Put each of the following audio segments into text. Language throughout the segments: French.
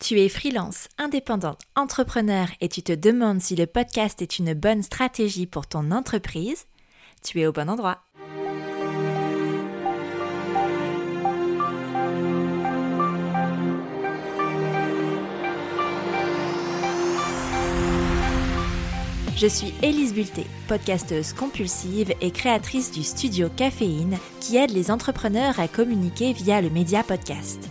Tu es freelance, indépendant, entrepreneur et tu te demandes si le podcast est une bonne stratégie pour ton entreprise Tu es au bon endroit. Je suis Élise Bulté, podcasteuse compulsive et créatrice du studio Caféine qui aide les entrepreneurs à communiquer via le média podcast.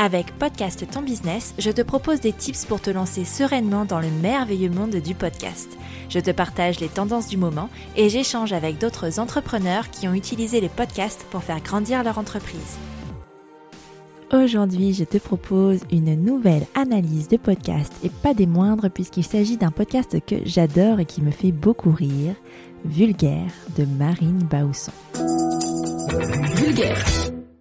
Avec Podcast Ton Business, je te propose des tips pour te lancer sereinement dans le merveilleux monde du podcast. Je te partage les tendances du moment et j'échange avec d'autres entrepreneurs qui ont utilisé le podcast pour faire grandir leur entreprise. Aujourd'hui, je te propose une nouvelle analyse de podcast et pas des moindres puisqu'il s'agit d'un podcast que j'adore et qui me fait beaucoup rire, Vulgaire de Marine Bausson. Vulgaire.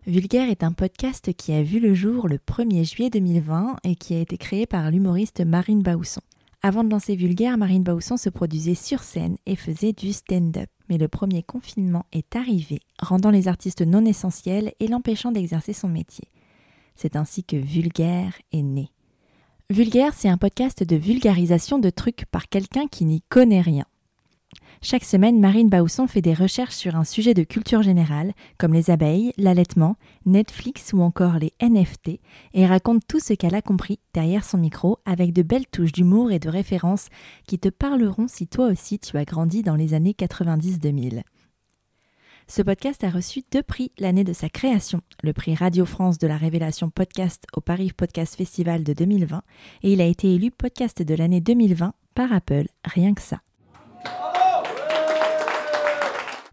Vulgaire est un podcast qui a vu le jour le 1er juillet 2020 et qui a été créé par l'humoriste Marine Bausson. Avant de lancer Vulgaire, Marine Bausson se produisait sur scène et faisait du stand-up. Mais le premier confinement est arrivé, rendant les artistes non essentiels et l'empêchant d'exercer son métier. C'est ainsi que Vulgaire est né. Vulgaire, c'est un podcast de vulgarisation de trucs par quelqu'un qui n'y connaît rien. Chaque semaine, Marine Bausson fait des recherches sur un sujet de culture générale, comme les abeilles, l'allaitement, Netflix ou encore les NFT, et raconte tout ce qu'elle a compris derrière son micro avec de belles touches d'humour et de références qui te parleront si toi aussi tu as grandi dans les années 90-2000. Ce podcast a reçu deux prix l'année de sa création, le prix Radio France de la révélation podcast au Paris Podcast Festival de 2020 et il a été élu podcast de l'année 2020 par Apple, rien que ça.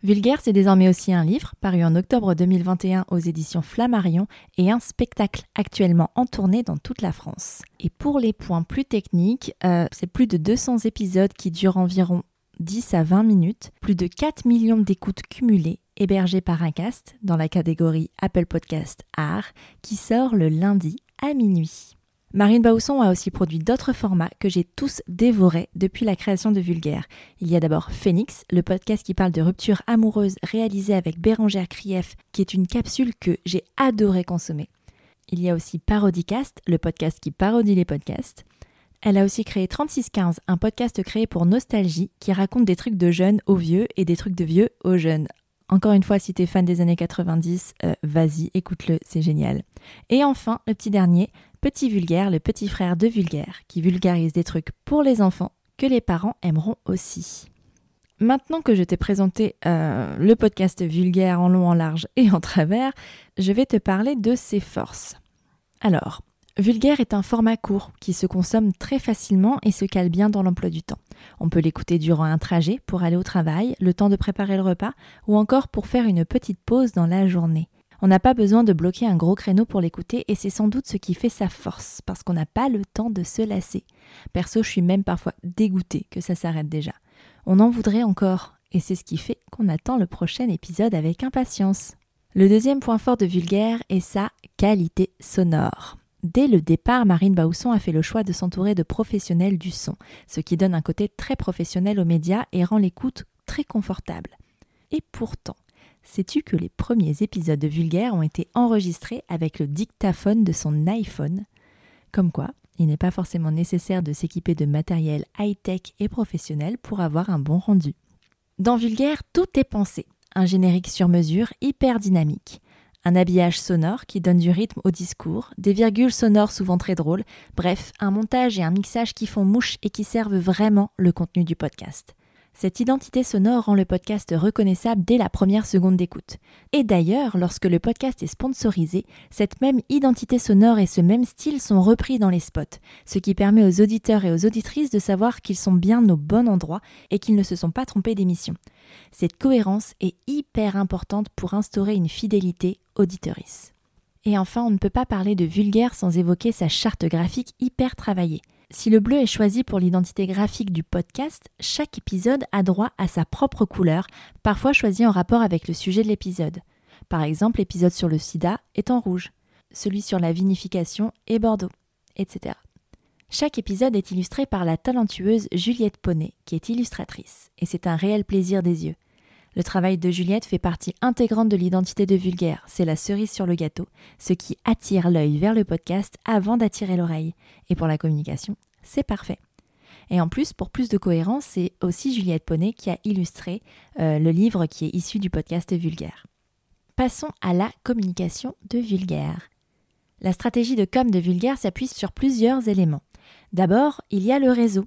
Vulgaire, c'est désormais aussi un livre paru en octobre 2021 aux éditions Flammarion et un spectacle actuellement en tournée dans toute la France. Et pour les points plus techniques, euh, c'est plus de 200 épisodes qui durent environ 10 à 20 minutes, plus de 4 millions d'écoutes cumulées, hébergées par un cast dans la catégorie Apple Podcast Art, qui sort le lundi à minuit. Marine Bausson a aussi produit d'autres formats que j'ai tous dévorés depuis la création de Vulgaire. Il y a d'abord Phoenix, le podcast qui parle de rupture amoureuse réalisé avec Bérangère Krief, qui est une capsule que j'ai adoré consommer. Il y a aussi Parodicast, le podcast qui parodie les podcasts. Elle a aussi créé 3615, un podcast créé pour Nostalgie qui raconte des trucs de jeunes aux vieux et des trucs de vieux aux jeunes. Encore une fois, si t'es fan des années 90, euh, vas-y, écoute-le, c'est génial. Et enfin, le petit dernier, Petit Vulgaire, le petit frère de Vulgaire, qui vulgarise des trucs pour les enfants que les parents aimeront aussi. Maintenant que je t'ai présenté euh, le podcast Vulgaire en long, en large et en travers, je vais te parler de ses forces. Alors, Vulgaire est un format court qui se consomme très facilement et se cale bien dans l'emploi du temps. On peut l'écouter durant un trajet pour aller au travail, le temps de préparer le repas ou encore pour faire une petite pause dans la journée. On n'a pas besoin de bloquer un gros créneau pour l'écouter et c'est sans doute ce qui fait sa force, parce qu'on n'a pas le temps de se lasser. Perso, je suis même parfois dégoûtée que ça s'arrête déjà. On en voudrait encore, et c'est ce qui fait qu'on attend le prochain épisode avec impatience. Le deuxième point fort de Vulgaire est sa qualité sonore. Dès le départ, Marine Bausson a fait le choix de s'entourer de professionnels du son, ce qui donne un côté très professionnel aux médias et rend l'écoute très confortable. Et pourtant, Sais-tu que les premiers épisodes de Vulgaire ont été enregistrés avec le dictaphone de son iPhone? Comme quoi, il n'est pas forcément nécessaire de s'équiper de matériel high-tech et professionnel pour avoir un bon rendu. Dans Vulgaire, tout est pensé. Un générique sur mesure hyper dynamique. Un habillage sonore qui donne du rythme au discours, des virgules sonores souvent très drôles, bref, un montage et un mixage qui font mouche et qui servent vraiment le contenu du podcast. Cette identité sonore rend le podcast reconnaissable dès la première seconde d'écoute. Et d'ailleurs, lorsque le podcast est sponsorisé, cette même identité sonore et ce même style sont repris dans les spots, ce qui permet aux auditeurs et aux auditrices de savoir qu'ils sont bien au bon endroit et qu'ils ne se sont pas trompés d'émission. Cette cohérence est hyper importante pour instaurer une fidélité auditorice. Et enfin, on ne peut pas parler de vulgaire sans évoquer sa charte graphique hyper travaillée. Si le bleu est choisi pour l'identité graphique du podcast, chaque épisode a droit à sa propre couleur, parfois choisie en rapport avec le sujet de l'épisode. Par exemple, l'épisode sur le sida est en rouge, celui sur la vinification est bordeaux, etc. Chaque épisode est illustré par la talentueuse Juliette Poney, qui est illustratrice, et c'est un réel plaisir des yeux. Le travail de Juliette fait partie intégrante de l'identité de Vulgaire, c'est la cerise sur le gâteau, ce qui attire l'œil vers le podcast avant d'attirer l'oreille. Et pour la communication, c'est parfait. Et en plus, pour plus de cohérence, c'est aussi Juliette Poney qui a illustré euh, le livre qui est issu du podcast Vulgaire. Passons à la communication de Vulgaire. La stratégie de com de Vulgaire s'appuie sur plusieurs éléments. D'abord, il y a le réseau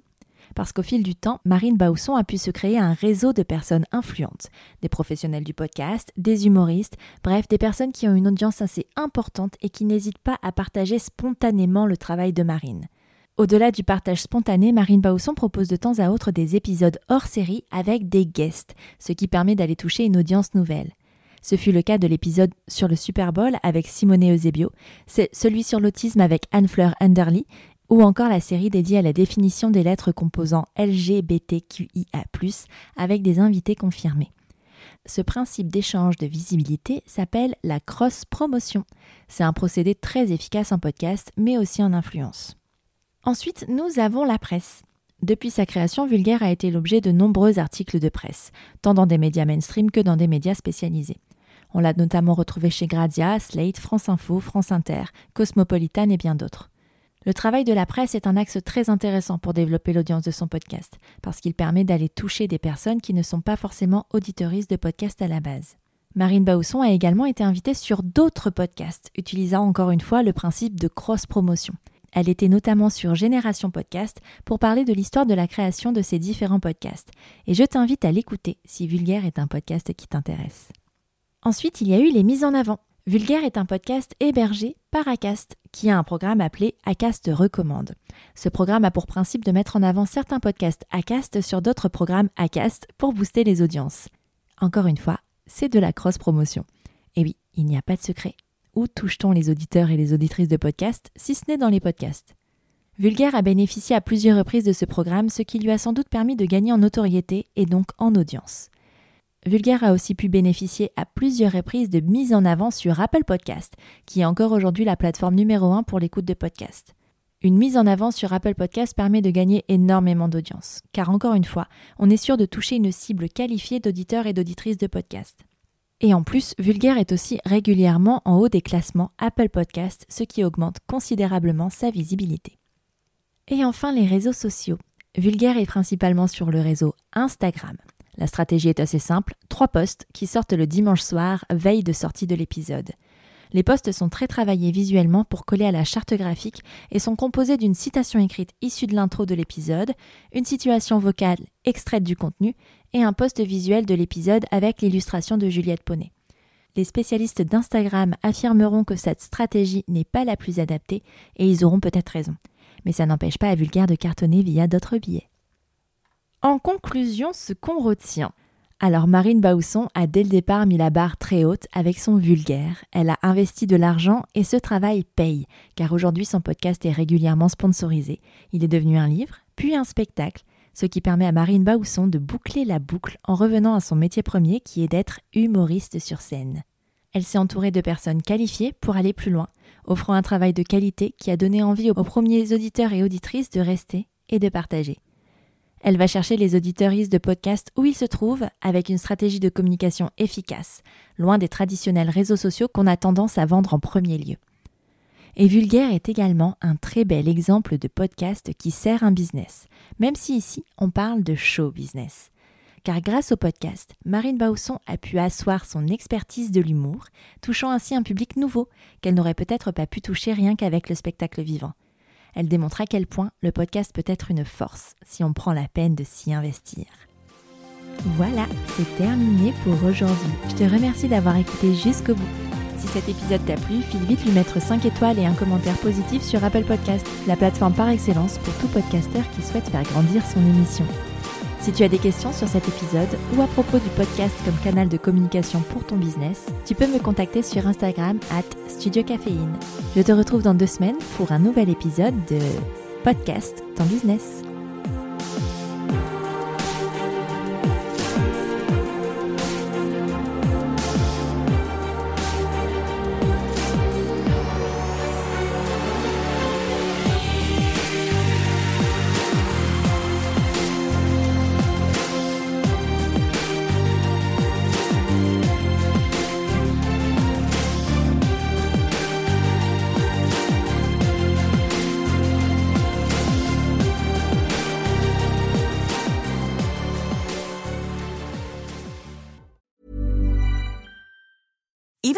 parce qu'au fil du temps, Marine Bausson a pu se créer un réseau de personnes influentes, des professionnels du podcast, des humoristes, bref, des personnes qui ont une audience assez importante et qui n'hésitent pas à partager spontanément le travail de Marine. Au-delà du partage spontané, Marine Bausson propose de temps à autre des épisodes hors série avec des guests, ce qui permet d'aller toucher une audience nouvelle. Ce fut le cas de l'épisode sur le Super Bowl avec Simone Eusebio, c'est celui sur l'autisme avec Anne-Fleur Underly ou encore la série dédiée à la définition des lettres composant LGBTQIA+, avec des invités confirmés. Ce principe d'échange de visibilité s'appelle la cross-promotion. C'est un procédé très efficace en podcast, mais aussi en influence. Ensuite, nous avons la presse. Depuis sa création, Vulgaire a été l'objet de nombreux articles de presse, tant dans des médias mainstream que dans des médias spécialisés. On l'a notamment retrouvé chez Grazia, Slate, France Info, France Inter, Cosmopolitan et bien d'autres. Le travail de la presse est un axe très intéressant pour développer l'audience de son podcast, parce qu'il permet d'aller toucher des personnes qui ne sont pas forcément auditoristes de podcast à la base. Marine Bausson a également été invitée sur d'autres podcasts, utilisant encore une fois le principe de cross-promotion. Elle était notamment sur Génération Podcast pour parler de l'histoire de la création de ces différents podcasts. Et je t'invite à l'écouter si Vulgaire est un podcast qui t'intéresse. Ensuite, il y a eu les mises en avant. Vulgaire est un podcast hébergé par Acast, qui a un programme appelé Acast Recommande. Ce programme a pour principe de mettre en avant certains podcasts Acast sur d'autres programmes Acast pour booster les audiences. Encore une fois, c'est de la cross-promotion. Et oui, il n'y a pas de secret. Où touche-t-on les auditeurs et les auditrices de podcasts, si ce n'est dans les podcasts? Vulgaire a bénéficié à plusieurs reprises de ce programme, ce qui lui a sans doute permis de gagner en notoriété et donc en audience. Vulgaire a aussi pu bénéficier à plusieurs reprises de mise en avant sur Apple Podcast, qui est encore aujourd'hui la plateforme numéro 1 pour l'écoute de podcasts. Une mise en avant sur Apple Podcast permet de gagner énormément d'audience, car encore une fois, on est sûr de toucher une cible qualifiée d'auditeurs et d'auditrices de podcasts. Et en plus, Vulgaire est aussi régulièrement en haut des classements Apple Podcast, ce qui augmente considérablement sa visibilité. Et enfin, les réseaux sociaux. Vulgaire est principalement sur le réseau Instagram. La stratégie est assez simple, trois posts qui sortent le dimanche soir, veille de sortie de l'épisode. Les posts sont très travaillés visuellement pour coller à la charte graphique et sont composés d'une citation écrite issue de l'intro de l'épisode, une situation vocale extraite du contenu et un post visuel de l'épisode avec l'illustration de Juliette Poney. Les spécialistes d'Instagram affirmeront que cette stratégie n'est pas la plus adaptée et ils auront peut-être raison. Mais ça n'empêche pas à Vulgaire de cartonner via d'autres billets. En conclusion, ce qu'on retient. Alors Marine Bausson a dès le départ mis la barre très haute avec son vulgaire. Elle a investi de l'argent et ce travail paye, car aujourd'hui son podcast est régulièrement sponsorisé. Il est devenu un livre, puis un spectacle, ce qui permet à Marine Bausson de boucler la boucle en revenant à son métier premier qui est d'être humoriste sur scène. Elle s'est entourée de personnes qualifiées pour aller plus loin, offrant un travail de qualité qui a donné envie aux premiers auditeurs et auditrices de rester et de partager. Elle va chercher les auditeuristes de podcast où ils se trouvent avec une stratégie de communication efficace, loin des traditionnels réseaux sociaux qu'on a tendance à vendre en premier lieu. Et Vulgaire est également un très bel exemple de podcast qui sert un business, même si ici on parle de show business. Car grâce au podcast, Marine Bausson a pu asseoir son expertise de l'humour, touchant ainsi un public nouveau qu'elle n'aurait peut-être pas pu toucher rien qu'avec le spectacle vivant. Elle démontre à quel point le podcast peut être une force si on prend la peine de s'y investir. Voilà, c'est terminé pour aujourd'hui. Je te remercie d'avoir écouté jusqu'au bout. Si cet épisode t'a plu, file vite lui mettre 5 étoiles et un commentaire positif sur Apple Podcast, la plateforme par excellence pour tout podcasteur qui souhaite faire grandir son émission. Si tu as des questions sur cet épisode ou à propos du podcast comme canal de communication pour ton business, tu peux me contacter sur Instagram at Studio Caféine. Je te retrouve dans deux semaines pour un nouvel épisode de Podcast Ton Business.